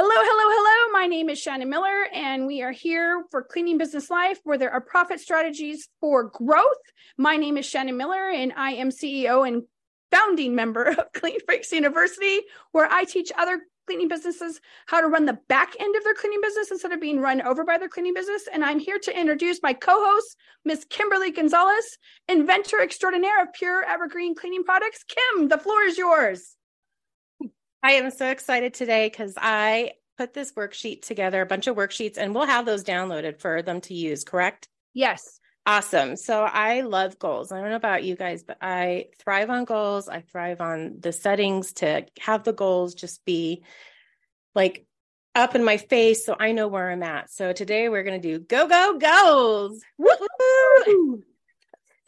Hello, hello, hello. My name is Shannon Miller, and we are here for Cleaning Business Life, where there are profit strategies for growth. My name is Shannon Miller, and I am CEO and founding member of Klean Freaks University, where I teach other cleaning businesses how to run the back end of their cleaning business instead of being run over by their cleaning business. And I'm here to introduce my co-host, Miss Kimberly Gonzales, inventor extraordinaire of pure evergreen cleaning products. Kim, the floor is yours. I am so excited today because I put this worksheet together, a bunch of worksheets, and we'll have those downloaded for them to use, correct? Yes. Awesome. So I love goals. I don't know about you guys, but I thrive on goals. I thrive on the settings to have the goals just be like up in my face so I know where I'm at. So today we're going to do go, go, goals. Woo-hoo!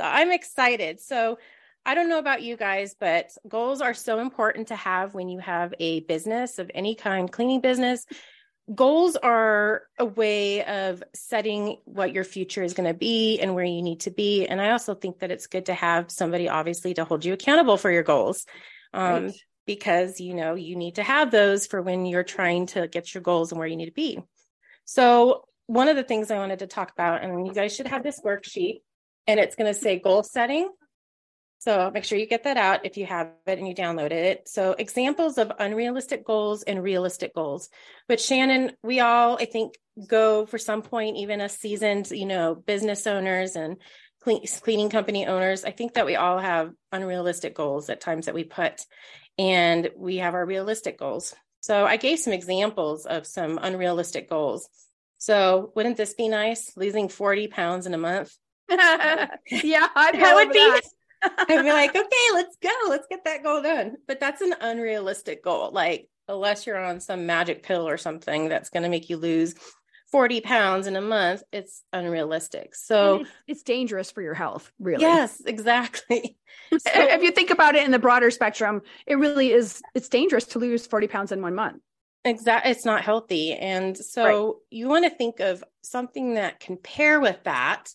So I'm excited. So I don't know about you guys, but goals are so important to have when you have a business of any kind, cleaning business. Goals are a way of setting what your future is going to be and where you need to be. And I also think that it's good to have somebody, obviously, to hold you accountable for your goals. Um, right. Because you know you need to have those for when you're trying to get your goals and where you need to be. So, one of the things I wanted to talk about, and you guys should have this worksheet, and it's going to say goal setting so make sure you get that out if you have it and you download it. So examples of unrealistic goals and realistic goals. But Shannon, we all, I think, go for some point, even as seasoned, you know, business owners and cleaning company owners. I think that we all have unrealistic goals at times that we put, and we have our realistic goals. So I gave some examples of some unrealistic goals. So wouldn't this be nice? Losing 40 pounds in a month. yeah, I'd that would be that. I'd be like, okay, let's go. Let's get that goal done. But that's an unrealistic goal. Like, unless you're on some magic pill or something that's going to make you lose 40 pounds in a month, it's unrealistic. So it's, it's, dangerous for your health, really. Yes, exactly. so, if you think about it in the broader spectrum, it really is, it's dangerous to lose 40 pounds in one month. Exactly. It's not healthy. And so right. you want to think of something that can pair with that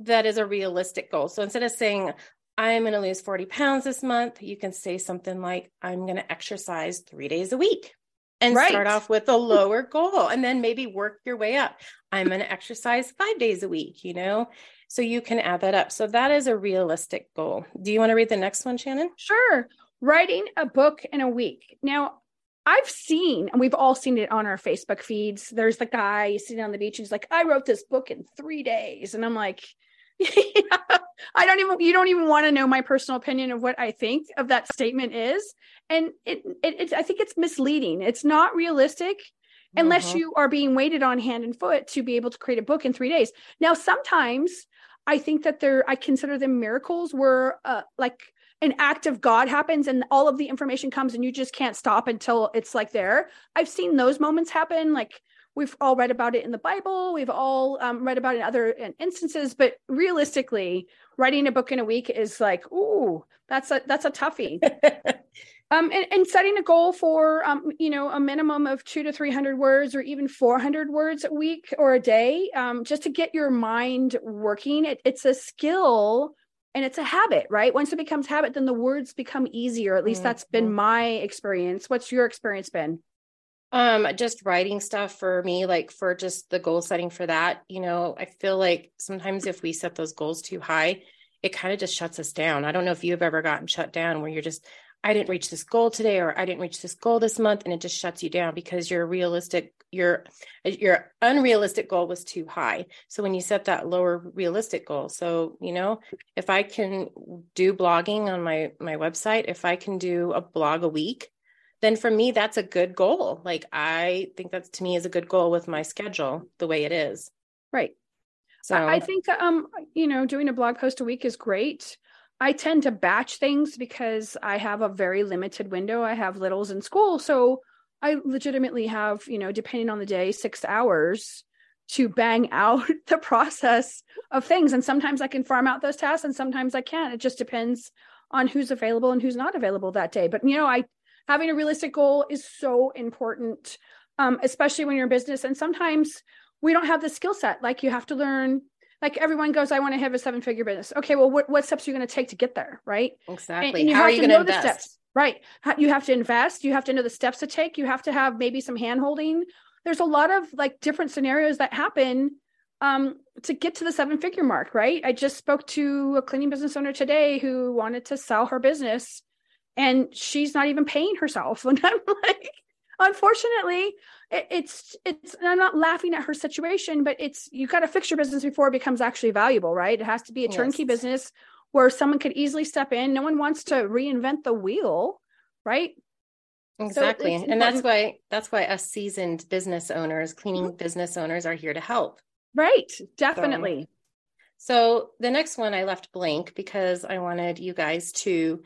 that is a realistic goal. So instead of saying, I'm going to lose 40 pounds this month, you can say something like, I'm going to exercise three days a week and right. start off with a lower goal and then maybe work your way up. I'm going to exercise five days a week, you know? So you can add that up. So that is a realistic goal. Do you want to read the next one, Shannon? Sure. Writing a book in a week. Now, I've seen, and we've all seen it on our Facebook feeds. There's the guy sitting on the beach and he's like, I wrote this book in three days. And I'm like, I don't even you don't even want to know my personal opinion of what I think of that statement is. And it, it, it I think it's misleading. It's not realistic unless uh-huh. you are being waited on hand and foot to be able to create a book in 3 days. Now sometimes I think that there I consider them miracles where uh, like an act of God happens and all of the information comes and you just can't stop until it's like there. I've seen those moments happen like we've all read about it in the Bible. We've all um, read about it in other instances, but realistically, writing a book in a week is like, ooh, that's a that's a toughie. um, and, and, setting a goal for um, you know, a minimum of two to three hundred words, or even four hundred words a week or a day, um, just to get your mind working. It, it's a skill and it's a habit, right? Once it becomes habit, then the words become easier. At least mm-hmm. that's been my experience. What's your experience been? Um, just writing stuff for me, like for just the goal setting for that, you know, I feel like sometimes if we set those goals too high, it kind of just shuts us down. I don't know if you've ever gotten shut down where you're just, I didn't reach this goal today, or I didn't reach this goal this month, and it just shuts you down because your realistic, your your unrealistic goal was too high. So when you set that lower realistic goal, so you know, if I can do blogging on my my website, if I can do a blog a week, then for me that's a good goal. Like i think that's to me is a good goal with my schedule the way it is. Right. So i think um you know doing a blog post a week is great. I tend to batch things because i have a very limited window. I have littles in school. So i legitimately have you know depending on the day six hours to bang out the process of things. And sometimes i can farm out those tasks and sometimes i can't. It just depends on who's available and who's not available that day. But you know i having a realistic goal is so important, um, especially when you're in business. And sometimes we don't have the skill set. Like you have to learn. Like everyone goes, I want to have a seven figure business. Okay, well, what, what steps are you going to take to get there, right? Exactly. And, and How are you going to invest? Steps. Right. You have to invest. You have to know the steps to take. You have to have maybe some hand holding. There's a lot of like different scenarios that happen um, to get to the seven figure mark, right? I just spoke to a cleaning business owner today who wanted to sell her business and she's not even paying herself. And I'm like, unfortunately, it, it's, it's, I'm not laughing at her situation, but it's, you got to fix your business before it becomes actually valuable, right? It has to be a turnkey yes. business where someone could easily step in. No one wants to reinvent the wheel, right? Exactly. So and that's why that's why us seasoned business owners, cleaning mm-hmm. business owners are here to help. Right. Definitely. So, so the next one I left blank because I wanted you guys to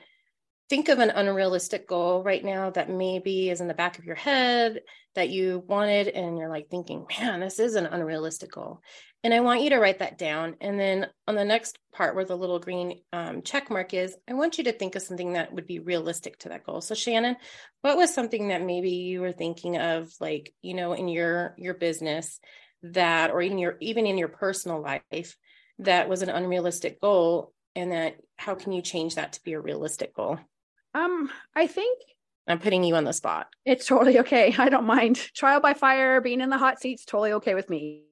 think of an unrealistic goal right now that maybe is in the back of your head that you wanted and you're like thinking man this is an unrealistic goal and I want you to write that down. And then on the next part where the little green um, check mark is, I want you to think of something that would be realistic to that goal. So Shannon, what was something that maybe you were thinking of, like, you know, in your your business that, or even your even in your personal life, that was an unrealistic goal, and that how can you change that to be a realistic goal? Um, I think I'm putting you on the spot. It's totally okay. I don't mind. Trial by fire, being in the hot seats, totally okay with me.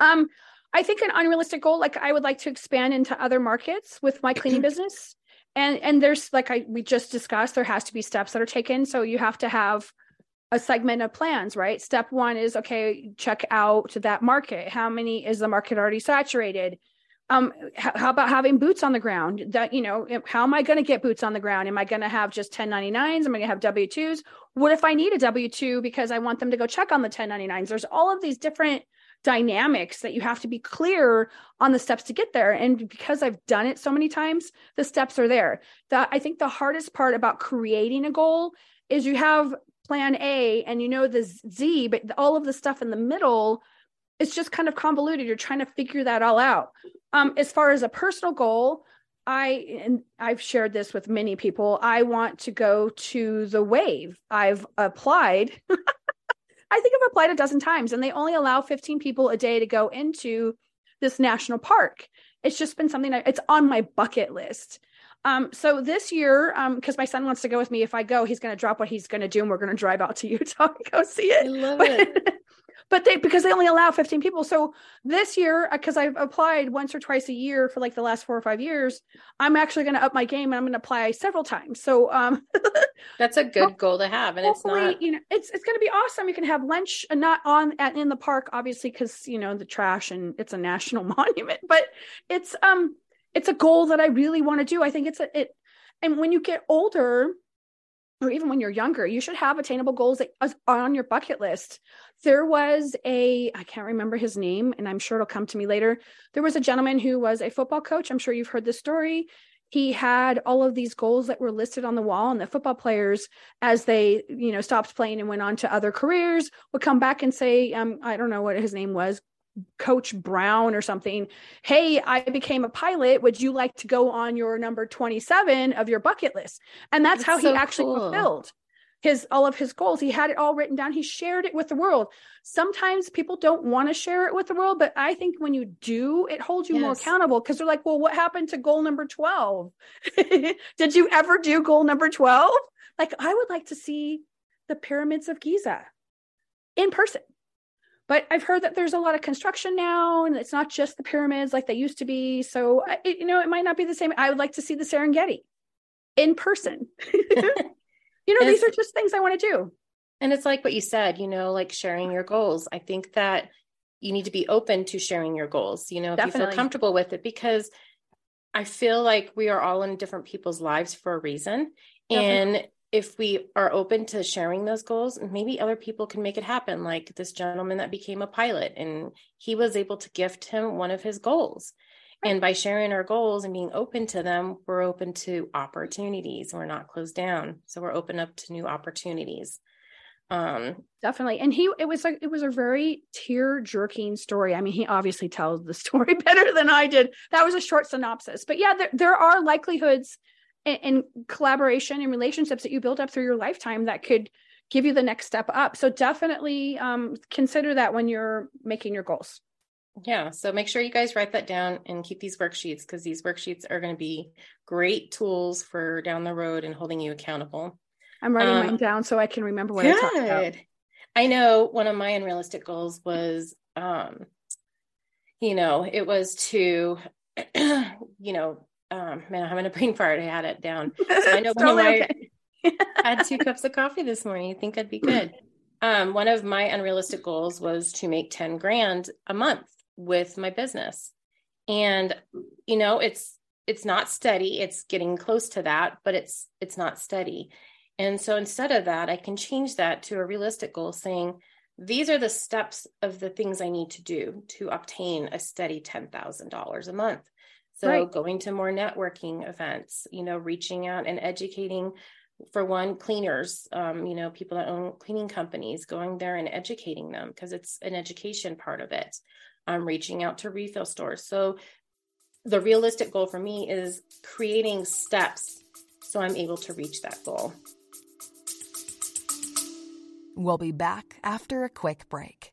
Um, I think an unrealistic goal, like I would like to expand into other markets with my cleaning business. And and there's like I we just discussed, there has to be steps that are taken. So you have to have a segment of plans, right? Step one is okay, check out that market. How many is the market already saturated? Um, how, about having boots on the ground? That you know, how am I going to get boots on the ground? Am I going to have just 1099s? Am I going to have W twos? What if I need a W two because I want them to go check on the 1099s? There's all of these different dynamics that you have to be clear on the steps to get there and because i've done it so many times the steps are there that i think the hardest part about creating a goal is you have plan a and you know the z but all of the stuff in the middle it's just kind of convoluted you're trying to figure that all out um, as far as a personal goal I and I've shared this with many people. I want to go to the wave. I've applied I think I've applied a dozen times and they only allow 15 people a day to go into this national park. It's just been something that it's on my bucket list. Um, so this year, because um, my son wants to go with me, if I go, he's going to drop what he's going to do, and we're going to drive out to Utah and go see it. I love but, it. But they because they only allow 15 people. So this year because uh, i've applied once or twice a year for like the last four or five years i'm actually going to up my game and i'm going to apply several times. So um that's a good goal to have and it's not you know it's it's going to be awesome. You can have lunch and not on at in the park obviously because you know the trash and it's a national monument but it's um it's a goal that i really want to do. I think it's a it and when you get older or even when you're younger, you should have attainable goals that are on your bucket list. There was a, I can't remember his name, and I'm sure it'll come to me later. There was a gentleman who was a football coach. I'm sure you've heard this story. He had all of these goals that were listed on the wall, and the football players, as they, you know, stopped playing and went on to other careers, would come back and say, um, I don't know what his name was, Coach Brown or something, hey, I became a pilot. Would you like to go on your number 27 of your bucket list? And that's, that's how so he actually cool. fulfilled his all of his goals. He had it all written down. He shared it with the world. Sometimes people don't want to share it with the world, but I think when you do, it holds you yes. more accountable because they're like, well, what happened to goal number 12? Did you ever do goal number 12? Like, I would like to see the pyramids of Giza in person but I've heard that there's a lot of construction now, and it's not just the pyramids like they used to be. So, it, you know, it might not be the same. I would like to see the Serengeti in person. you know, these are just things I want to do. And it's like what you said, you know, like sharing your goals. I think that you need to be open to sharing your goals, you know, if Definitely. you feel comfortable with it, because I feel like we are all in different people's lives for a reason. Definitely. And if we are open to sharing those goals, maybe other people can make it happen. Like this gentleman that became a pilot and he was able to gift him one of his goals. Right. And by sharing our goals and being open to them, we're open to opportunities. We're not closed down. So we're open up to new opportunities. Um definitely. And he it was like it was a very tear jerking story. I mean, he obviously tells the story better than I did. That was a short synopsis. But yeah, there, there are likelihoods and, collaboration and relationships that you build up through your lifetime that could give you the next step up. So definitely um, consider that when you're making your goals. Yeah. So make sure you guys write that down and keep these worksheets because these worksheets are going to be great tools for down the road and holding you accountable. I'm writing um, mine down so I can remember what good. I talked about. I know one of my unrealistic goals was, um, you know, it was to, you know, um, man, I'm having a brain fart. I had it down. So I know one of my, okay. I had two cups of coffee this morning. You think I'd be good? Um, one of my unrealistic goals was to make 10 grand a month with my business. And, you know, it's, it's not steady. It's getting close to that, but it's, it's not steady. And so instead of that, I can change that to a realistic goal saying, these are the steps of the things I need to do to obtain a steady $10,000 a month. So right. going to more networking events, you know, reaching out and educating for one cleaners um, you know people that own cleaning companies going there and educating them because it's an education part of it um, reaching out to refill stores. So the realistic goal for me is creating steps so i'm able to reach that goal. We'll be back after a quick break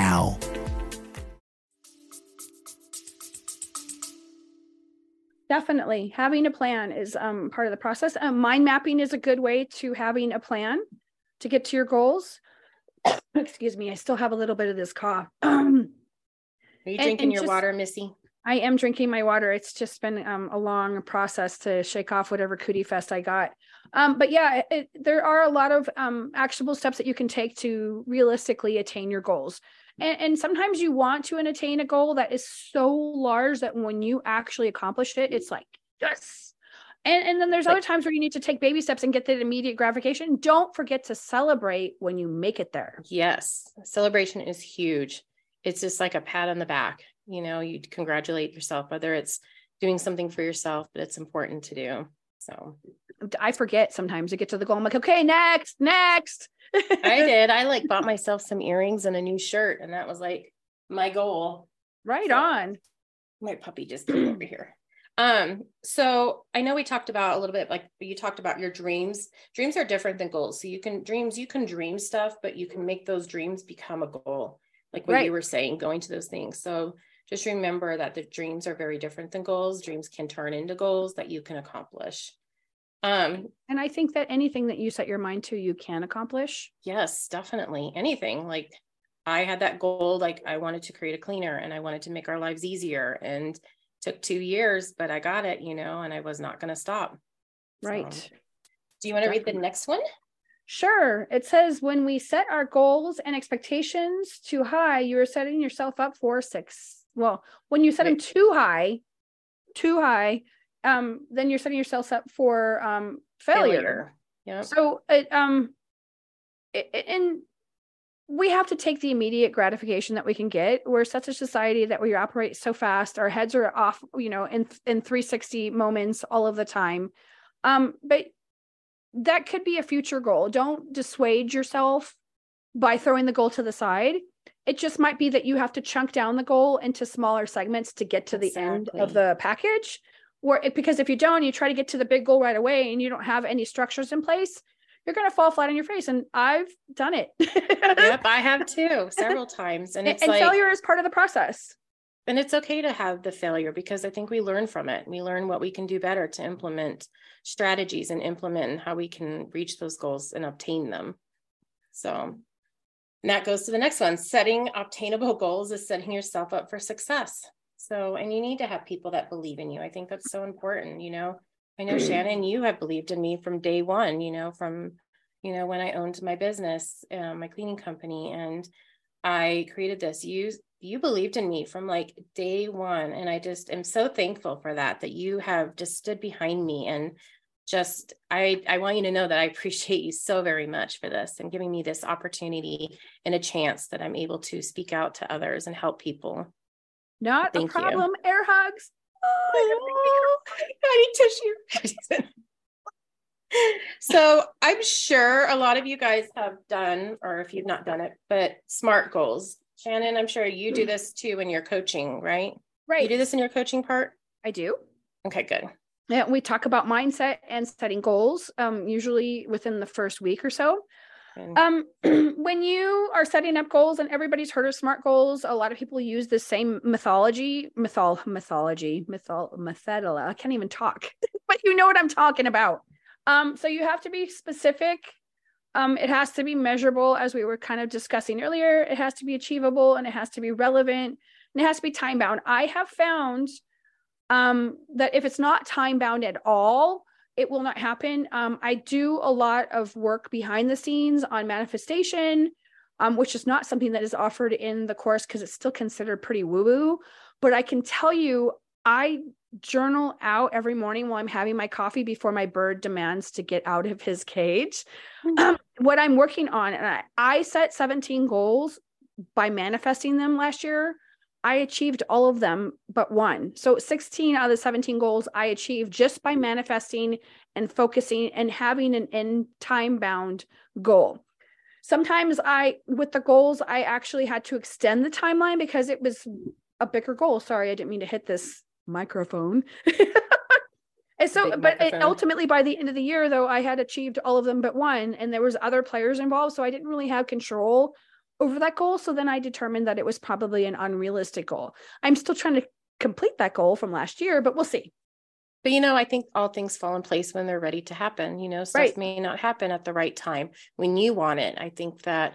now. Definitely. Having a plan is um, part of the process. Um, mind mapping is a good way to having a plan to get to your goals. Excuse me, I still have a little bit of this cough. Are you drinking and, and your just, water, Missy? I am drinking my water. It's just been um, a long process to shake off whatever cootie fest I got. Um, but yeah, it, there are a lot of um, actionable steps that you can take to realistically attain your goals. And, and sometimes you want to attain a goal that is so large that when you actually accomplish it, it's like, yes. And, and then there's other times where you need to take baby steps and get that immediate gratification. Don't forget to celebrate when you make it there. Yes. Celebration is huge. It's just like a pat on the back. You know, you congratulate yourself, whether it's doing something for yourself, but it's important to do. So I forget sometimes to get to the goal. I'm like, okay, next, next. I did. I like bought myself some earrings and a new shirt, and that was like my goal. Right so, on. My puppy just came over here. Um, so I know we talked about a little bit like you talked about your dreams. Dreams are different than goals. So you can dreams, you can dream stuff, but you can make those dreams become a goal, like what right. you were saying, going to those things. So just remember that the dreams are very different than goals. Dreams can turn into goals that you can accomplish. Um, and I think that anything that you set your mind to, you can accomplish. Yes, definitely. Anything like I had that goal, like I wanted to create a cleaner and I wanted to make our lives easier and took two years, but I got it, you know, and I was not going to stop. Right. So, do you want to read the next one? Sure. It says when we set our goals and expectations too high, you are setting yourself up for six. Well, when you set them too high, too high, um, then you're setting yourself up for um, failure. failure. Yeah. So it um, it, and we have to take the immediate gratification that we can get. We're such a society that we operate so fast. Our heads are off, you know, in in 360 moments all of the time. Um, but that could be a future goal. Don't dissuade yourself by throwing the goal to the side. It just might be that you have to chunk down the goal into smaller segments to get to exactly. the end of the package. Or because if you don't you try to get to the big goal right away and you don't have any structures in place you're going to fall flat on your face. And i've done it. Yep i have too several times. And it's and like, failure is part of the process. And it's okay to have the failure because i think we learn from it. We learn what we can do better to implement strategies and implement how we can reach those goals and obtain them. So and that goes to the next one setting obtainable goals is setting yourself up for success so, and you need to have people that believe in you. I think that's so important. You know, I know mm-hmm. Shannon, you have believed in me from day one, you know, from, you know, when I owned my business, uh, my cleaning company, and I created this. You, you believed in me from like day one. And I just am so thankful for that, that you have just stood behind me and just I, I want you to know that I appreciate you so very much for this and giving me this opportunity and a chance that I'm able to speak out to others and help people. Not Thank a you. problem. Air hugs. Oh, Oh, I need tissue. so I'm sure a lot of you guys have done, or if you've not done it, but SMART goals. Shannon, I'm sure you do mm. this too in your coaching, right? right. You do this in your coaching part? I do. Okay, good. Yeah, we talk about mindset and setting goals, um, usually within the first week or so. Um, when you are setting up goals, and everybody's heard of SMART goals, a lot of people use the same mythology, mythol, mythology, mythol, methodology. I can't even talk, but you know what I'm talking about. Um, so you have to be specific. Um, it has to be measurable, as we were kind of discussing earlier. It has to be achievable, and it has to be relevant, and it has to be time bound. I have found um, that if it's not time bound at all, it will not happen. Um, I do a lot of work behind the scenes on manifestation, um, which is not something that is offered in the course because it's still considered pretty woo woo. But I can tell you, I journal out every morning while I'm having my coffee before my bird demands to get out of his cage. Um, what I'm working on, and I, I set 17 goals by manifesting them last year. I achieved all of them but one. So 16 out of the 17 goals I achieved just by manifesting and focusing and having an in time bound goal. Sometimes I, with the goals, I actually had to extend the timeline because it was a bigger goal. Sorry, I didn't mean to hit this microphone. and so, Big but it, ultimately by the end of the year, though, I had achieved all of them but one, and there was other players involved. So I didn't really have control over that goal. So then I determined that it was probably an unrealistic goal. I'm still trying to complete that goal from last year, but we'll see. But you know, I think all things fall in place when they're ready to happen. You know, stuff Right. may not happen at the right time when you want it. I think that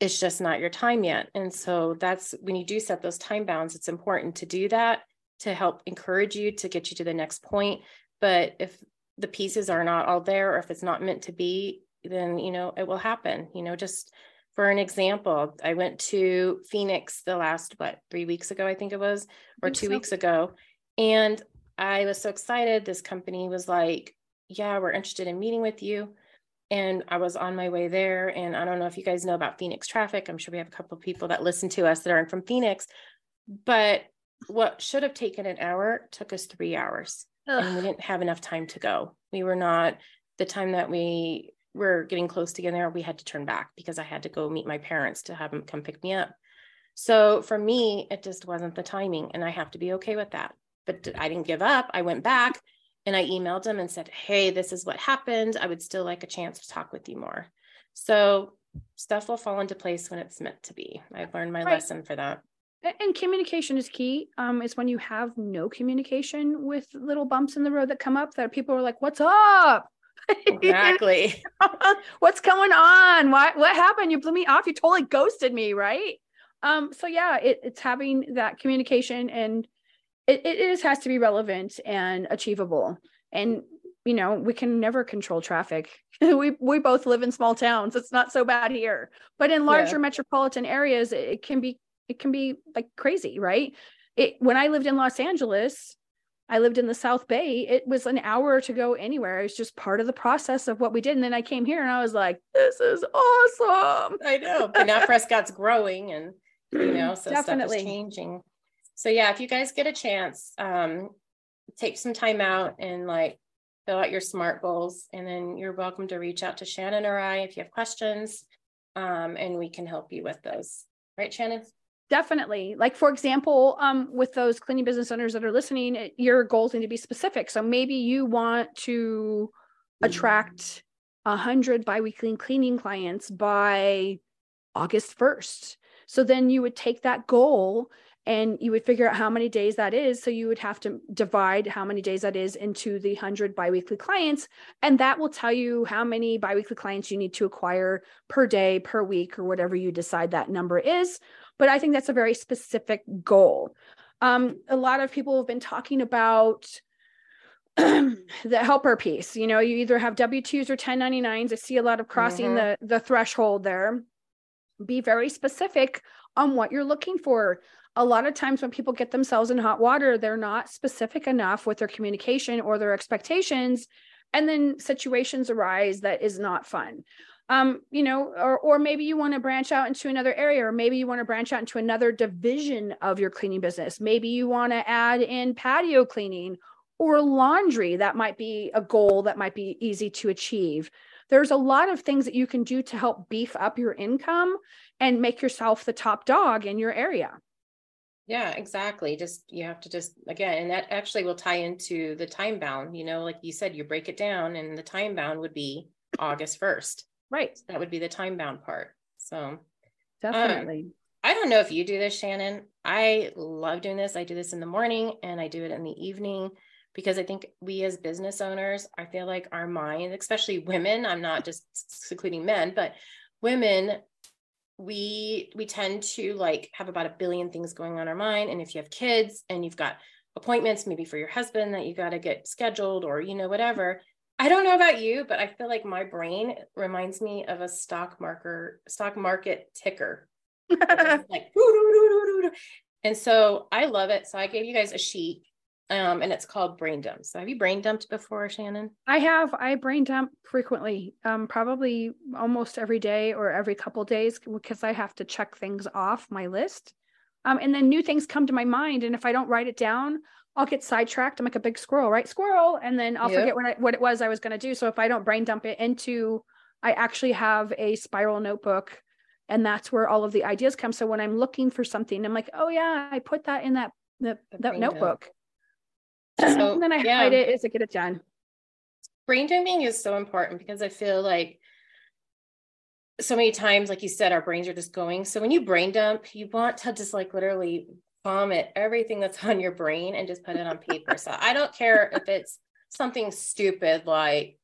it's just not your time yet. And so that's when you do set those time bounds, it's important to do that to help encourage you to get you to the next point. But if the pieces are not all there or if it's not meant to be, then you know, it will happen. You know, just for an example, I went to Phoenix the last what, 3 weeks ago I think it was or 2 so. weeks ago. And I was so excited. This company was like, Yeah, we're interested in meeting with you. And I was on my way there. And I don't know if you guys know about Phoenix traffic. I'm sure we have a couple of people that listen to us that aren't from Phoenix. But what should have taken an hour took us three hours. And we didn't have enough time to go. We were not, the time that we were getting close to getting there, we had to turn back because I had to go meet my parents to have them come pick me up. So for me, it just wasn't the timing. And I have to be okay with that but I didn't give up. I went back and I emailed them and said, Hey, this is what happened. I would still like a chance to talk with you more. So stuff will fall into place when it's meant to be. I've learned my Right. lesson for that. And communication is key. Um, it's when you have no communication with little bumps in the road that come up that people are like, "What's up? Exactly. What's going on? Why? What happened? You blew me off. You totally ghosted me, right?" Um, so yeah, it, it's having that communication, and it, it is has to be relevant and achievable. And you know, we can never control traffic. we we both live in small towns. It's not so bad here, but in larger metropolitan areas, it, it can be it can be like crazy, right? It when I lived in Los Angeles, I lived in the South Bay. It was an hour to go anywhere. It was just part of the process of what we did. And then I came here and I was like, this is awesome. I know. But now Prescott's growing and you know, so stuff is changing. So yeah, if you guys get a chance, um, take some time out and like fill out your SMART goals, and then you're welcome to reach out to Shannon or I if you have questions, um, and we can help you with those. Right, Shannon? Definitely. Like for example, um, with those cleaning business owners that are listening, it- your goals need to be specific. So maybe you want to attract a hundred biweekly cleaning clients by August 1st. So then you would take that goal and you would figure out how many days that is. So you would have to divide how many days that is into the 100 biweekly clients. And that will tell you how many biweekly clients you need to acquire per day, per week, or whatever you decide that number is. But I think that's a very specific goal. Um, a lot of people have been talking about the helper piece. You know, you either have W 2s or 1099s. I see a lot of crossing the, the threshold there. Be very specific on what you're looking for. A lot of times when people get themselves in hot water, they're not specific enough with their communication or their expectations. And then situations arise that is not fun. Um you know or or maybe you want to branch out into another area or maybe you want to branch out into another division of your cleaning business maybe you want to add in patio cleaning or laundry that might be a goal that might be easy to achieve there's a lot of things that you can do to help beef up your income and make yourself the top dog in your area yeah, exactly. Just you have to just again, and that actually will tie into the time bound. You know, like you said, you break it down, and the time bound would be August 1st. Right. So that would be the time bound part. So um, definitely. Um, I don't know if you do this, Shannon. I love doing this. I do this in the morning and I do it in the evening because I think we as business owners, I feel like our mind, especially women, I'm not just secluding men, but women we we tend to like have about a billion things going on our mind and if you have kids and you've got appointments maybe for your husband that you got to get scheduled or you know whatever i don't know about you but i feel like my brain reminds me of a stock marker stock market ticker like and so i love it so i gave you guys a sheet um, and it's called brain dump. So have you brain dumped before, Shannon? I have. I brain dump frequently, um, probably almost every day or every couple days because I have to check things off my list. Um, and then new things come to my mind, and if I don't write it down, I'll get sidetracked. I'm like a big squirrel, right? Squirrel, and then I'll yep. forget what I, what it was I was going to do. So if I don't brain dump it into, I actually have a spiral notebook, and that's where all of the ideas come. So when I'm looking for something, I'm like, oh yeah, I put that in that the, that notebook. Dump so, and then I yeah. hide it as I get it done. Brain dumping is so important because I feel like so many times, like you said, our brains are just going. So when you brain dump, you want to just like literally vomit everything that's on your brain and just put it on paper. so I don't care if it's something stupid like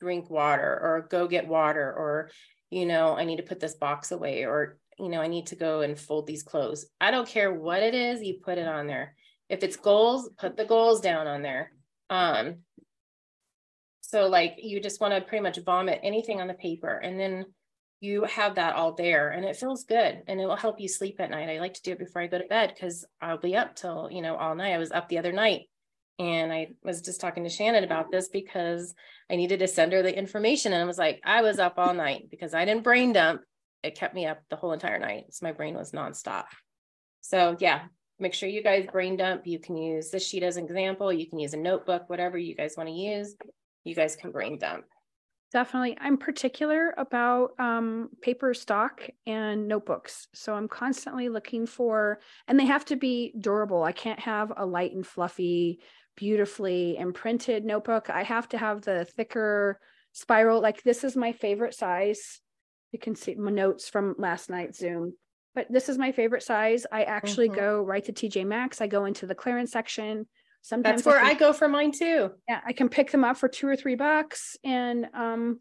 drink water or go get water or, you know, I need to put this box away or, you know, I need to go and fold these clothes. I don't care what it is, you put it on there if it's goals put the goals down on there um so like you just want to pretty much vomit anything on the paper and then you have that all there and it feels good and it will help you sleep at night i like to do it before i go to bed because i'll be up till you know all night i was up the other night and i was just talking to shannon about this because i needed to send her the information and i was like i was up all night because i didn't brain dump it kept me up the whole entire night so my brain was nonstop so yeah make sure you guys brain dump. You can use this sheet as an example. You can use a notebook, whatever you guys want to use. You guys can brain dump. Definitely. I'm particular about um, paper stock and notebooks. So I'm constantly looking for, and they have to be durable. I can't have a light and fluffy, beautifully imprinted notebook. I have to have the thicker spiral. Like this is my favorite size. You can see my notes from last night's Zoom but this is my favorite size. I actually mm-hmm. go right to TJ Maxx. I go into the clearance section. Sometimes that's where I, can, I, go for mine too. Yeah, I can pick them up for two or three bucks, and um,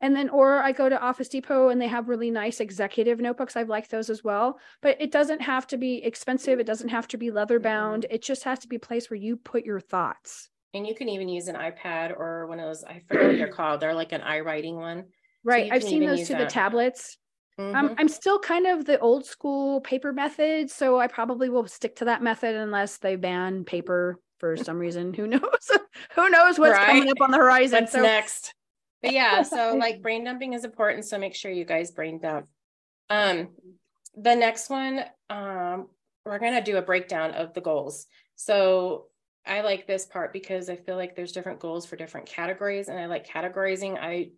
and then or I go to Office Depot and they have really nice executive notebooks. I've liked those as well. But it doesn't have to be expensive. It doesn't have to be leather bound. Mm-hmm. It just has to be a place where you put your thoughts. And you can even use an iPad or one of those. I forget what they're called. They're like an iWriting one. Right. So I've seen those to the tablets. Mm-hmm. Um, I'm still kind of the old school paper method, so I probably will stick to that method unless they ban paper for some reason. Who knows? Who knows what's right. coming up on the horizon? What's so next? But yeah, so like brain dumping is important. So make sure you guys brain dump. Um, the next one, um, we're gonna do a breakdown of the goals. So I like this part because I feel like there's different goals for different categories, and I like categorizing. I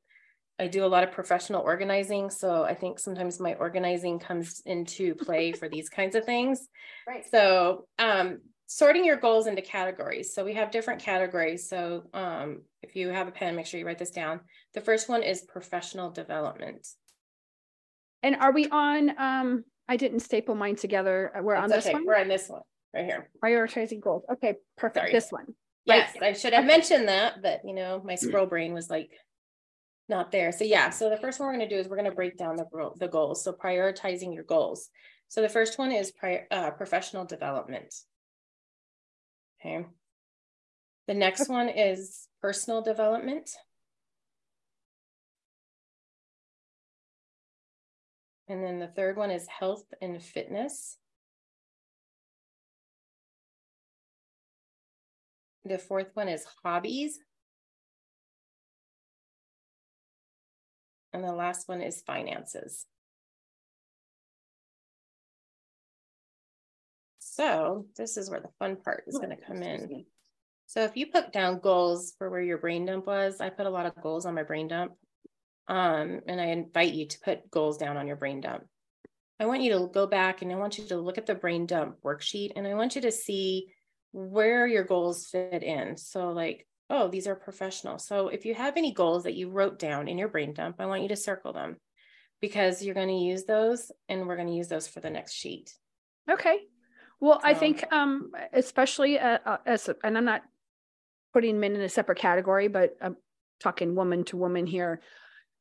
I do a lot of professional organizing. So I think sometimes my organizing comes into play for these kinds of things. Right. So um, sorting your goals into categories. So we have different categories. So um, if you have a pen, make sure you write this down. The first one is professional development. And are we on? Um, I didn't staple mine together. We're That's on this okay. one. We're on this one right here. Prioritizing goals. Okay, perfect. Sorry. This one. Yes, right. I should have mentioned that, but you know, my scroll brain was like not there. So yeah, so the first one we're going to do is we're going to break down the, the goals. So prioritizing your goals. So the first one is pri- uh, professional development. Okay. The next one is personal development. And then the third one is health and fitness. The fourth one is hobbies. And the last one is finances. So this is where the fun part is going to come in. So if you put down goals for where your brain dump was, I put a lot of goals on my brain dump. Um, and I invite you to put goals down on your brain dump. I want you to go back and I want you to look at the brain dump worksheet and I want you to see where your goals fit in. So, like, oh, these are professional. So, if you have any goals that you wrote down in your brain dump, I want you to circle them because you're going to use those and we're going to use those for the next sheet. Okay. Well, so, I think, um, especially uh, uh, as, and I'm not putting men in a separate category, but I'm talking woman to woman here.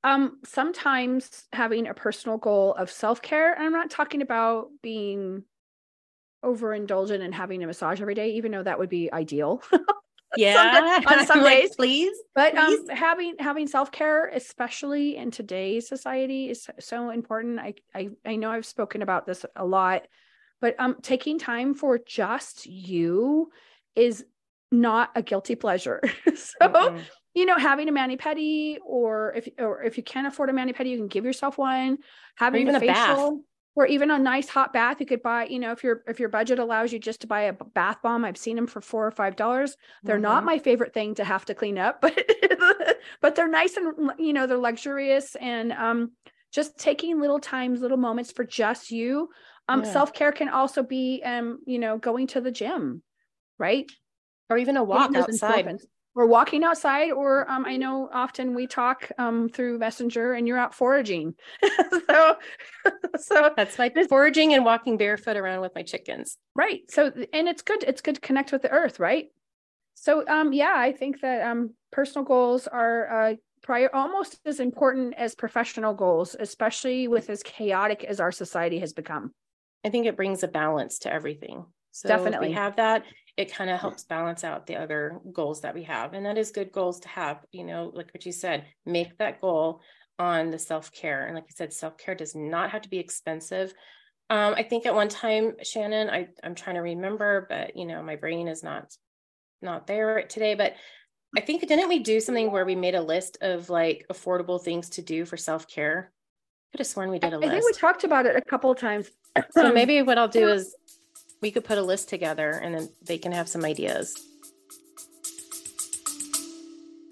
Um, sometimes having a personal goal of self care, and I'm not talking about being overindulgent and having a massage every day, even though that would be ideal. yeah on some days please but um, please. um having having self-care especially in today's society is so important I, I i know i've spoken about this a lot but um taking time for just you is not a guilty pleasure so mm-hmm. you know having a mani pedi or if or if you can't afford a mani pedi you can give yourself one having even a, a facial bath or even a nice hot bath you could buy you know if your if your budget allows you just to buy a bath bomb i've seen them for four or five dollars they're mm-hmm. not my favorite thing to have to clean up but but they're nice and you know they're luxurious and um just taking little times little moments for just you um yeah. self-care can also be um you know going to the gym right? Or even a walk outside. we're walking outside or um, i know often we talk um, through messenger and you're out foraging. So so that's my foraging and walking barefoot around with my chickens. Right. So and it's good it's good to connect with the earth right? So um yeah i think that um personal goals are uh prior almost as important as professional goals especially with as chaotic as our society has become i think it brings a balance to everything so definitely we have that it kind of helps balance out the other goals that we have. And that is good goals to have, you know, like what you said, make that goal on the self care. And like I said, self care does not have to be expensive. Um, I think at one time, Shannon, I, I'm trying to remember, but you know, my brain is not not there today. But I think didn't we do something where we made a list of like affordable things to do for self care? I could have sworn we did a list. I think we talked about it a couple of times. So um, maybe what I'll do is we could put a list together and then they can have some ideas.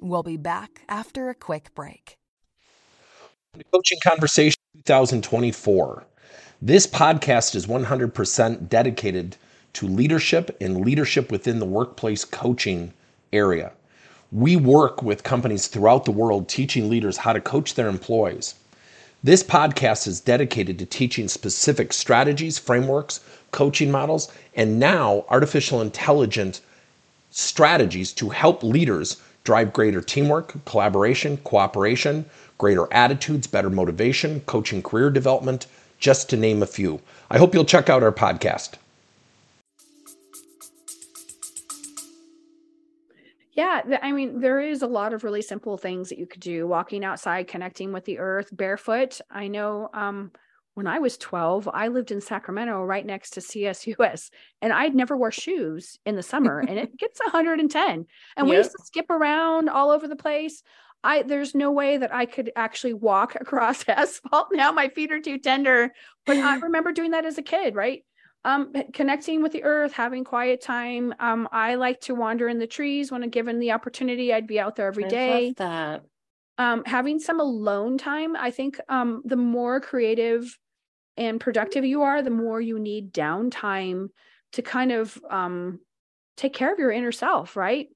We'll be back after a quick break. Coaching Conversation 2024. This podcast is 100% dedicated to leadership and leadership within the workplace coaching area. We work with companies throughout the world teaching leaders how to coach their employees. This podcast is dedicated to teaching specific strategies, frameworks, coaching models, and now artificial intelligence strategies to help leaders drive greater teamwork, collaboration, cooperation, greater attitudes, better motivation, coaching career development, just to name a few. I hope you'll check out our podcast. Yeah, I mean, there is a lot of really simple things that you could do. Walking outside, connecting with the earth, barefoot. I know um, when I was 12, I lived in Sacramento right next to CSUS, and I'd never wear shoes in the summer, and it gets 110. And yep. we used to skip around all over the place. I there's no way that I could actually walk across asphalt now. My feet are too tender. But I remember doing that as a kid, right? Um, connecting with the earth, having quiet time. Um, I like to wander in the trees when I'm given the opportunity. I'd be out there every day. that. Um, having some alone time. I think um, the more creative and productive you are, the more you need downtime to kind of um, take care of your inner self, right?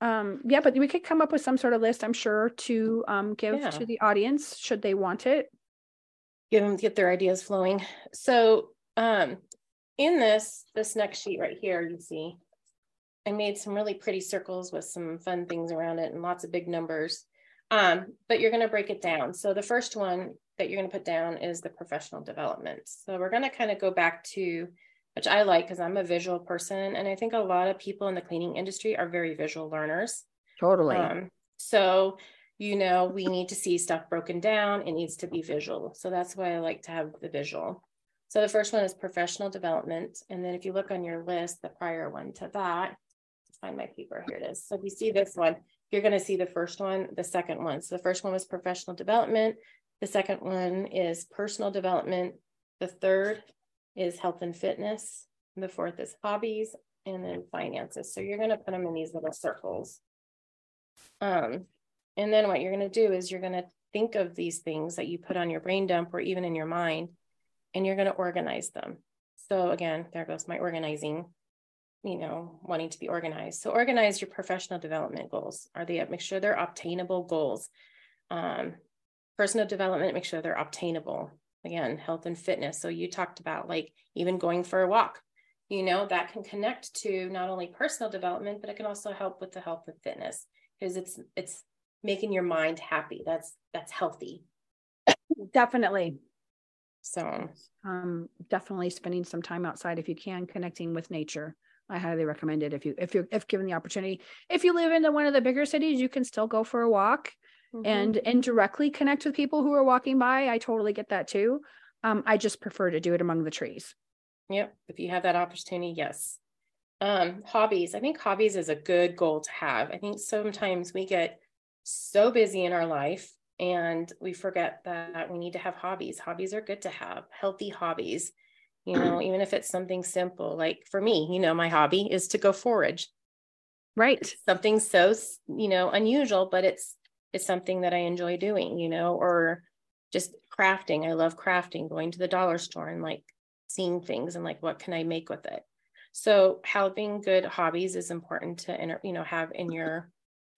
Um, yeah, but we could come up with some sort of list, I'm sure, to um, give yeah. to the audience should they want it. Give them get their ideas flowing. So um in this, this next sheet right here, you see, I made some really pretty circles with some fun things around it and lots of big numbers. Um, but you're going to break it down. So the first one that you're going to put down is the professional development. So we're going to kind of go back to, which I like because I'm a visual person. And I think a lot of people in the cleaning industry are very visual learners. Totally. Um, so, you know, we need to see stuff broken down. It needs to be visual. So that's why I like to have the visual. So the first one is professional development. And then if you look on your list, the prior one to that, find my paper, here it is. So if you see this one, you're going to see the first one, the second one. So the first one was professional development. The second one is personal development. The third is health and fitness. The fourth is hobbies and then finances. So you're going to put them in these little circles. Um, and then what you're going to do is you're going to think of these things that you put on your brain dump or even in your mind, and you're going to organize them. So again, there goes my organizing, you know, wanting to be organized. So organize your professional development goals. Are they make sure they're obtainable goals? Um, personal development, make sure they're obtainable. Again, health and fitness. So you talked about like even going for a walk, you know, that can connect to not only personal development, but it can also help with the health and fitness because it's it's making your mind happy. That's that's healthy. Definitely. So um definitely spending some time outside if you can, connecting with nature. I highly recommend it if you if you if given the opportunity. If you live in one of the bigger cities, you can still go for a walk mm-hmm. and and directly connect with people who are walking by. I totally get that too. Um, I just prefer to do it among the trees. Yep. If you have that opportunity, yes. Um, hobbies. I think hobbies is a good goal to have. I think sometimes we get so busy in our life and we forget that we need to have hobbies. Hobbies are good to have, healthy hobbies. You know, even if it's something simple, like for me, you know, my hobby is to go forage. Right. It's something so, you know, unusual, but it's it's something that I enjoy doing, you know, or just crafting. I love crafting, going to the dollar store and like seeing things and like what can I make with it. So having good hobbies is important to you know, have in your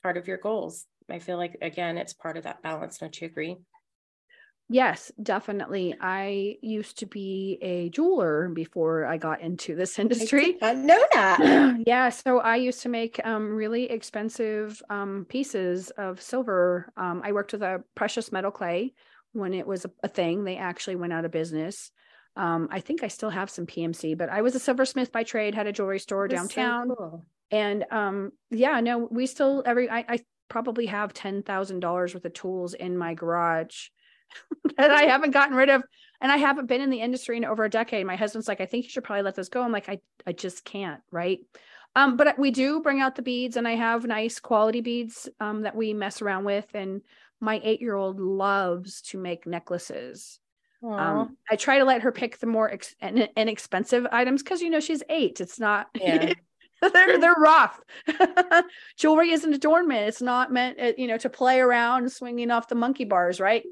part of your goals. I feel like again, it's part of that balance. Don't you agree? Yes, definitely. I used to be a jeweler before I got into this industry. I know that. yeah, so I used to make um, really expensive um, pieces of silver. Um, I worked with a precious metal clay when it was a, a thing. They actually went out of business. Um, I think I still have some PMC, but I was a silversmith by trade, had a jewelry store downtown. So cool. And um, yeah, no, we still every I, I probably have ten thousand dollars worth of tools in my garage that I haven't gotten rid of. And I haven't been in the industry in over a decade. My husband's like, I think you should probably let this go. I'm like, I I just can't, right? Um, but we do bring out the beads and I have nice quality beads um, that we mess around with. And my eight year old loves to make necklaces. Um, I try to let her pick the more ex- inexpensive items because you know she's eight. It's not. Yeah. they're they're rough. Jewelry is an adornment. It's not meant, uh, you know, to play around swinging off the monkey bars, right?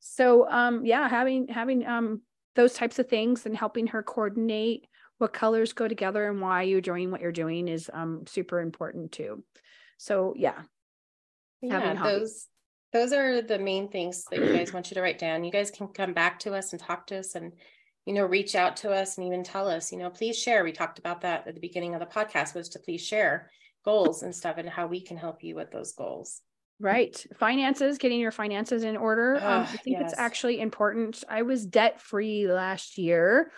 So, um, yeah, having having um those types of things and helping her coordinate what colors go together and why you're doing what you're doing is um super important too. So, yeah, yeah, those those are the main things that you guys want you to write down. You guys can come back to us and talk to us and, you know, reach out to us and even tell us, you know, please share. We talked about that at the beginning of the podcast was to please share goals and stuff and how we can help you with those goals. Right. Finances, getting your finances in order. um, I think yes. it's actually important. I was debt free last year.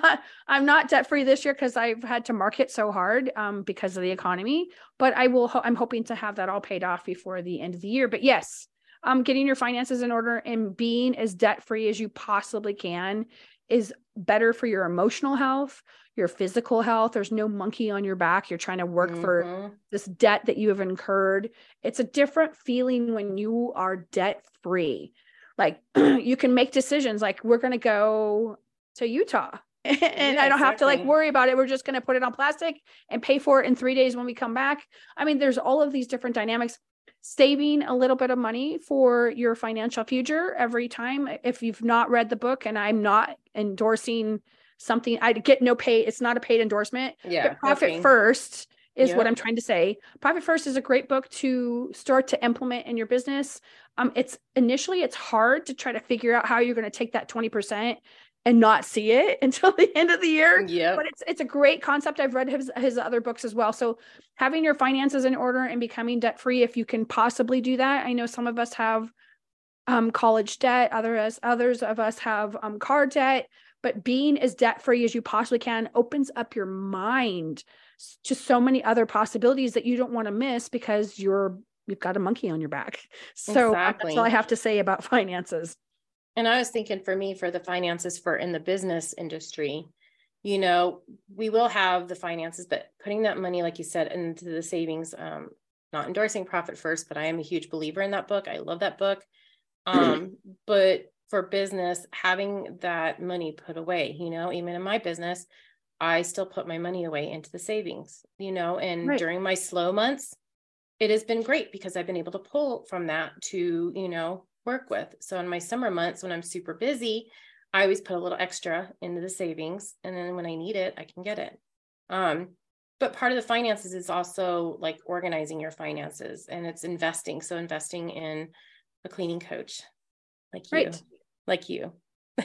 I'm not debt free this year because I've had to market so hard um, because of the economy, but I will, ho- I'm hoping to have that all paid off before the end of the year. But yes, um, getting your finances in order and being as debt free as you possibly can is better for your emotional health, your physical health. There's no monkey on your back. You're trying to work mm-hmm. for this debt that you have incurred. It's a different feeling when you are debt free. Like you can make decisions like we're going to go to Utah and yeah, I don't have to like worry about it. We're just going to put it on plastic and pay for it in 3 days when we come back. I mean, there's all of these different dynamics saving a little bit of money for your financial future every time if you've not read the book and i'm not endorsing something i get no pay it's not a paid endorsement yeah profit okay. first is yep. what i'm trying to say profit first is a great book to start to implement in your business um it's initially it's hard to try to figure out how you're going to take that 20% and not see it until the end of the year. Yeah. But it's it's a great concept. I've read his his other books as well. So having your finances in order and becoming debt free, if you can possibly do that. I know some of us have um, college debt. Others others of us have um, car debt. But being as debt free as you possibly can opens up your mind to so many other possibilities that you don't want to miss because you're you've got a monkey on your back. So exactly. that's all I have to say about finances. And I was thinking for me, for the finances for in the business industry, you know, we will have the finances, but putting that money, like you said, into the savings, um, not endorsing profit first, but I am a huge believer in that book. I love that book. Um, but for business having that money put away you know even in my business i still put my money away into the savings you know and Right. during my slow months it has been great because i've been able to pull from that to you know work with. So in my summer months when i'm super busy i always put a little extra into the savings and then when i need it i can get it. Um but part of the finances is also like organizing your finances and it's investing so investing in a cleaning coach like you like you.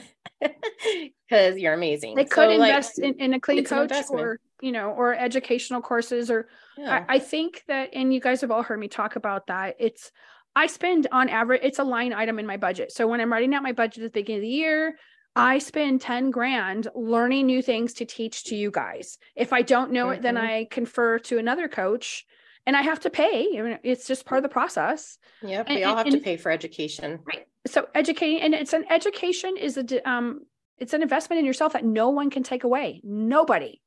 Because you're amazing. They So, could like, invest in, in a clean coach or, you know, or educational courses or yeah. I, I think that, and you guys have all heard me talk about that. It's, I spend on average, it's a line item in my budget. So when I'm writing out my budget at the beginning of the year, I spend 10 grand learning new things to teach to you guys. If I don't know it, then Mhm. I confer to another coach and I have to pay. I mean, It's just part of the process. Yep, and- we all and- have to pay for education. Right. So educating, and it's an education is a, um, it's an investment in yourself that no one can take away. Nobody.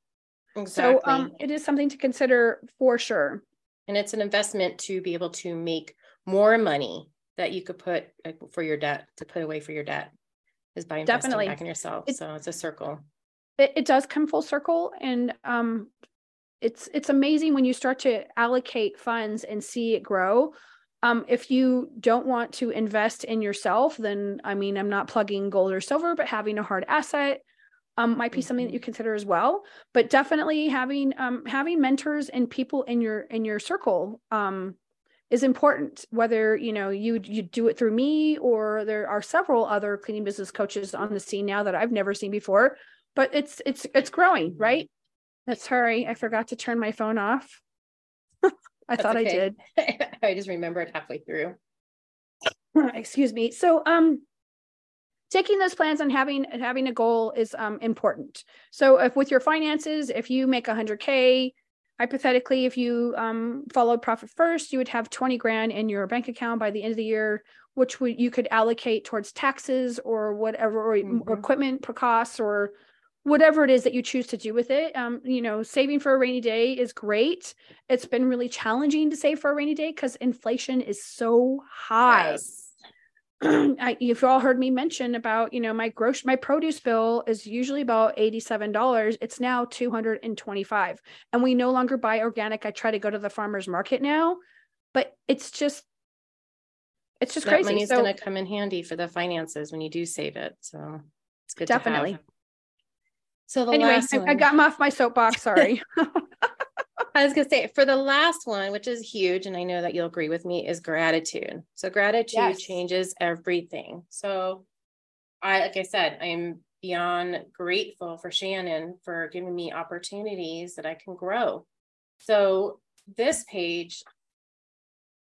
Exactly. So um, it is something to consider for sure. and it's an investment to be able to make more money that you could put for your debt to put away for your debt is by investing Definitely. back in yourself. It- so it's a circle. it, it does come full circle and um it's it's amazing when you start to allocate funds and see it grow um if you don't want to invest in yourself then i mean i'm not plugging gold or silver but having a hard asset um might be something that you consider as well but definitely having um having mentors and people in your in your circle um is important whether you know you you do it through me or there are several other cleaning business coaches on the scene now that I've never seen before. But it's it's it's growing right? That's sorry i forgot to turn my phone off. I That's thought okay. i did. I just remembered halfway through. excuse me. So um taking those plans and having having a goal is um important. So if with your finances if you make 100k hypothetically if you um followed profit first you would have 20 grand in your bank account by the end of the year which would you could allocate towards taxes or whatever or, Mhm. equipment per costs or whatever it is that you choose to do with it um you know saving for a rainy day is great it's been really challenging to save for a rainy day because inflation is so high Yes. I, you've all heard me mention about, you know, my gross, my produce bill is usually about $87. It's now 225 and we no longer buy organic. I try to go to the farmer's market now, but it's just, it's just That crazy. money's So going to come in handy for the finances when you do save it. So it's good definitely. to have. So the Anyway, last I, one, I got him off my soapbox. Sorry. I was going to say for the last one, which is huge, and I know that you'll agree with me, is gratitude. So gratitude Yes. changes everything. So I, like I said, I am beyond grateful for Shannon for giving me opportunities that I can grow. So this page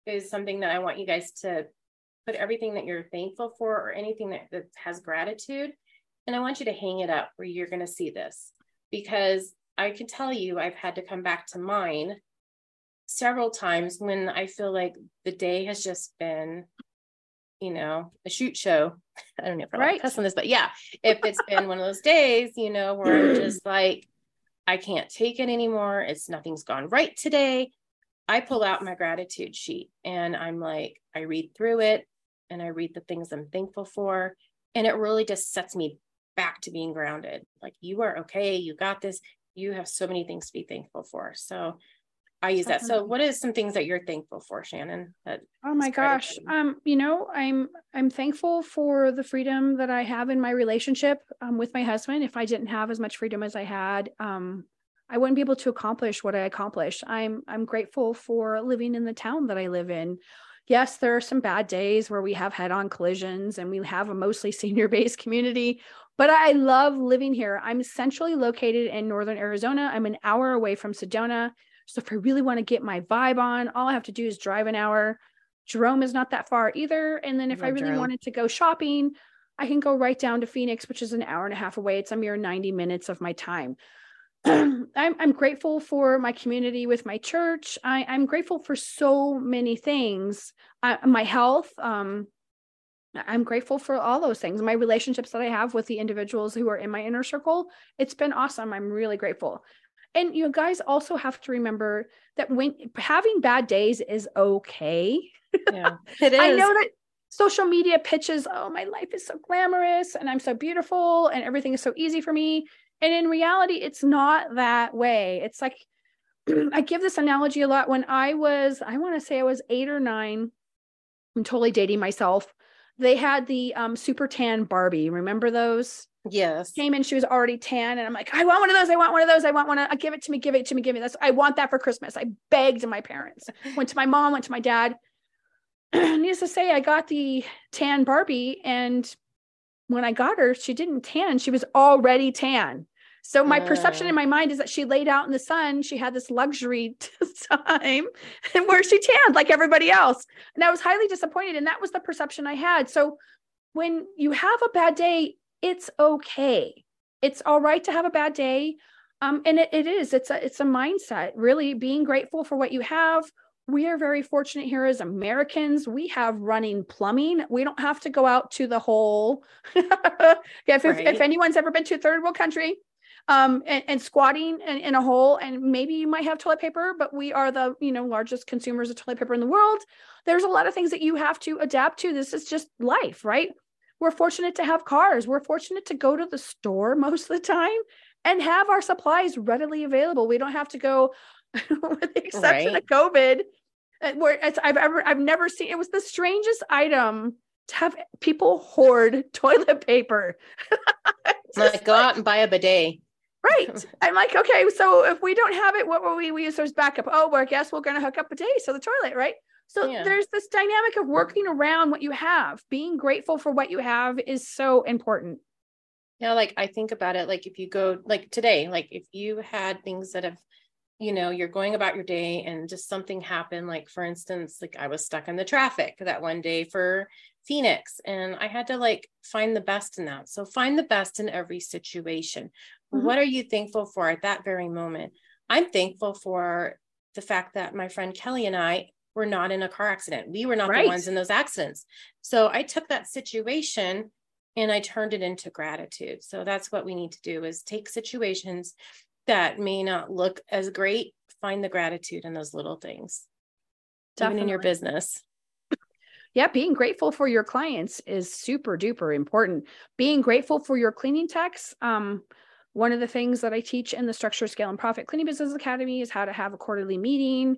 is something that I want you guys to put everything that you're thankful for or anything that, that has gratitude. And I want you to hang it up where you're going to see this because I can tell you I've had to come back to mine several times when I feel like the day has just been, you know, a shoot show. I don't know if I'm Right. on this, but yeah, if it's been one of those days, you know, where I'm just like, I can't take it anymore. It's nothing's gone right today. I pull out my gratitude sheet and I'm like, I read through it and I read the things I'm thankful for. And it really just sets me back to being grounded. Like, you are okay. You got this. You have so many things to be thankful for. So I use that. So, what is some things that you're thankful for, Shannon? That Oh my gosh. Um, you know, I'm I'm thankful for the freedom that I have in my relationship um, with my husband. If I didn't have as much freedom as I had, um, I wouldn't be able to accomplish what I accomplished. I'm I'm grateful for living in the town that I live in. Yes, there are some bad days where we have head-on collisions and we have a mostly senior-based community, but I love living here. I'm centrally located in northern Arizona. I'm an hour away from Sedona. So if I really want to get my vibe on, all I have to do is drive an hour. Jerome is not that far either. And then if I really Jerome. wanted to go shopping, I can go right down to Phoenix, which is an hour and a half away. It's a mere 90 minutes of my time. I'm, I'm grateful for my community with my church. I, I'm grateful for so many things. Uh, my health. Um, I'm grateful for all those things. My relationships that I have with the individuals who are in my inner circle. It's been awesome. I'm really grateful. And you guys also have to remember that when having bad days is okay. yeah, it is. I know that social media pitches, oh, my life is so glamorous and I'm so beautiful and everything is so easy for me. And in reality, it's not that way. It's like, I give this analogy a lot. When I was, I want to say I was eight or nine, I'm totally dating myself. They had the um, super tan Barbie. Remember those? Yes. Came in, she was already tan, and I'm like, I want one of those. I want one of those. I want one. Of, give it to me. Give it to me. Give me this. I want that for Christmas. I begged my parents. went to my mom. Went to my dad. Needless to say, I got the tan Barbie, and when I got her, she didn't tan. She was already tan. So my uh, perception in my mind is that she laid out in the sun. She had this luxury time and where she tanned like everybody else. And I was highly disappointed. And that was the perception I had. So when you have a bad day, it's okay. It's all right to have a bad day. Um, and it, it is, it's a, it's a mindset, really being grateful for what you have. We are very fortunate here as Americans. We have running plumbing. We don't have to go out to the hole. if, right. if, if anyone's ever been to a third world country, um, and, and squatting in, in, a hole and maybe you might have toilet paper but we are the you know largest consumers of toilet paper in the world. There's a lot of things that you have to adapt to. This is just life right? We're fortunate to have cars. We're fortunate to go to the store most of the time and have our supplies readily available. We don't have to go with the exception right. of covid uh, where i've ever i've never seen it was the strangest item to have people hoard toilet paper. Like go out and buy a bidet Right. I'm like, okay, so if we don't have it, what will we, we use as backup? Oh, well, I guess we're going to hook up a day. So the toilet, right? So yeah. there's this dynamic of working around what you have. Being grateful for what you have is so important. Yeah, like I think about it, like if you go like today, like if you had things that have, you know, you're going about your day and just something happened, like for instance, like I was stuck in the traffic that one day for Phoenix and I had to like find the best in that. So find the best in every situation. Mm-hmm. What are you thankful for at that very moment? I'm thankful for the fact that my friend Kelly and I were not in a car accident. We were not right. the ones in those accidents. So I took that situation and I turned it into gratitude. So that's what we need to do is take situations that may not look as great, find the gratitude in those little things. Definitely. Even in your business yeah, being grateful for your clients is super duper important. Being grateful for your cleaning techs. Um, one of the things that I teach in the Structure, Scale, and Profit Cleaning Business Academy is how to have a quarterly meeting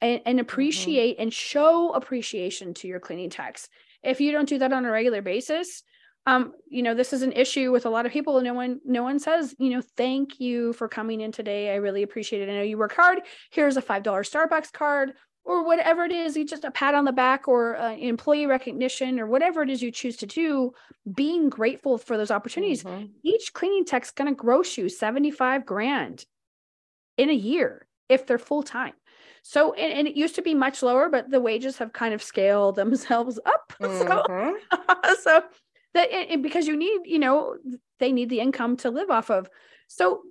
and, and mm-hmm. appreciate mm-hmm. and show appreciation to your cleaning techs. If you don't do that on a regular basis, um, you know, this is an issue with a lot of people. No one, no one says, you know, thank you for coming in today. I really appreciate it. I know you work hard. Here's a $5 Starbucks card or whatever it is, just a pat on the back or uh, employee recognition or whatever it is you choose to do, being grateful for those opportunities. Mm-hmm. Each cleaning tech's going to gross you 75 grand in a year if they're full time. So, and, and, it used to be much lower, but the wages have kind of scaled themselves up. Mm-hmm. So, so that because you need, you know, they need the income to live off of. So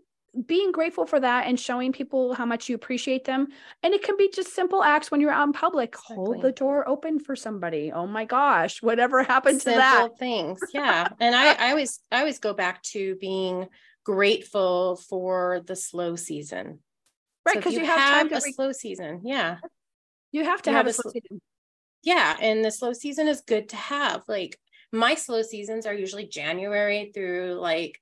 being grateful for that and showing people how much you appreciate them. And it can be just simple acts when you're out in public. Exactly. Hold the door open for somebody. Oh my gosh, whatever happened simple to that? things. Yeah. and I, I always I always go back to being grateful for the slow season. Right. Because so you, you, have, have time a re- slow season. Yeah. You have to you have, have, a slow season. Yeah. And the slow season is good to have. Like my slow seasons are usually January through like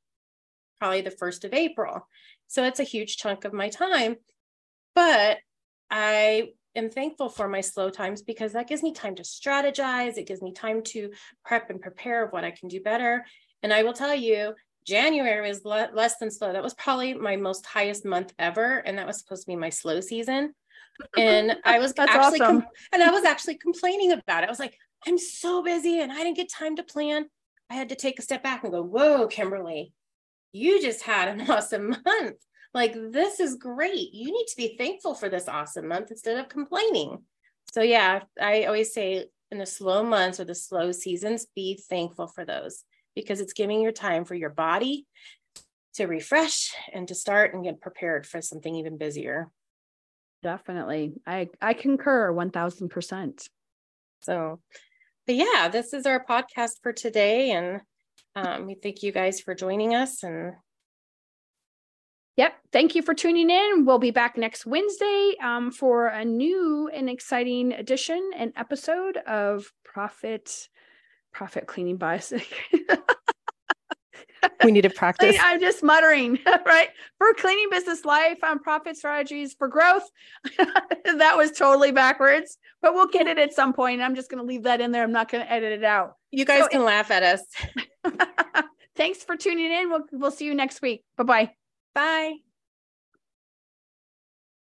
probably the 1st of April. So it's a huge chunk of my time. But I am thankful for my slow times because that gives me time to strategize. It gives me time to prep and prepare of what I can do better. And I will tell you, January was le- less than slow. That was probably my most highest month ever. And that was supposed to be my slow season. And I was actually, awesome. com- and I was actually complaining about it. I was like, I'm so busy and I didn't get time to plan. I had to take a step back and go, whoa, Kimberly, you just had an awesome month. Like, this is great. You need to be thankful for this awesome month instead of complaining. So, yeah, I always say in the slow months or the slow seasons, be thankful for those because it's giving your time for your body to refresh and to start and get prepared for something even busier. Definitely. I I concur 1000%. So, but yeah, this is our podcast for today and um, we thank you guys for joining us and Yep. Thank you for tuning in. We'll be back next Wednesday um, for a new and exciting edition and episode of Profit profit cleaning bus. We need to practice. I'm just muttering, right? For cleaning business life on profit strategies for growth. that was totally backwards, but we'll get it at some point. I'm just going to leave that in there. I'm not going to edit it out. You guys So- can laugh at us. Thanks for tuning in. We'll, we'll see you next week. Bye bye. Bye.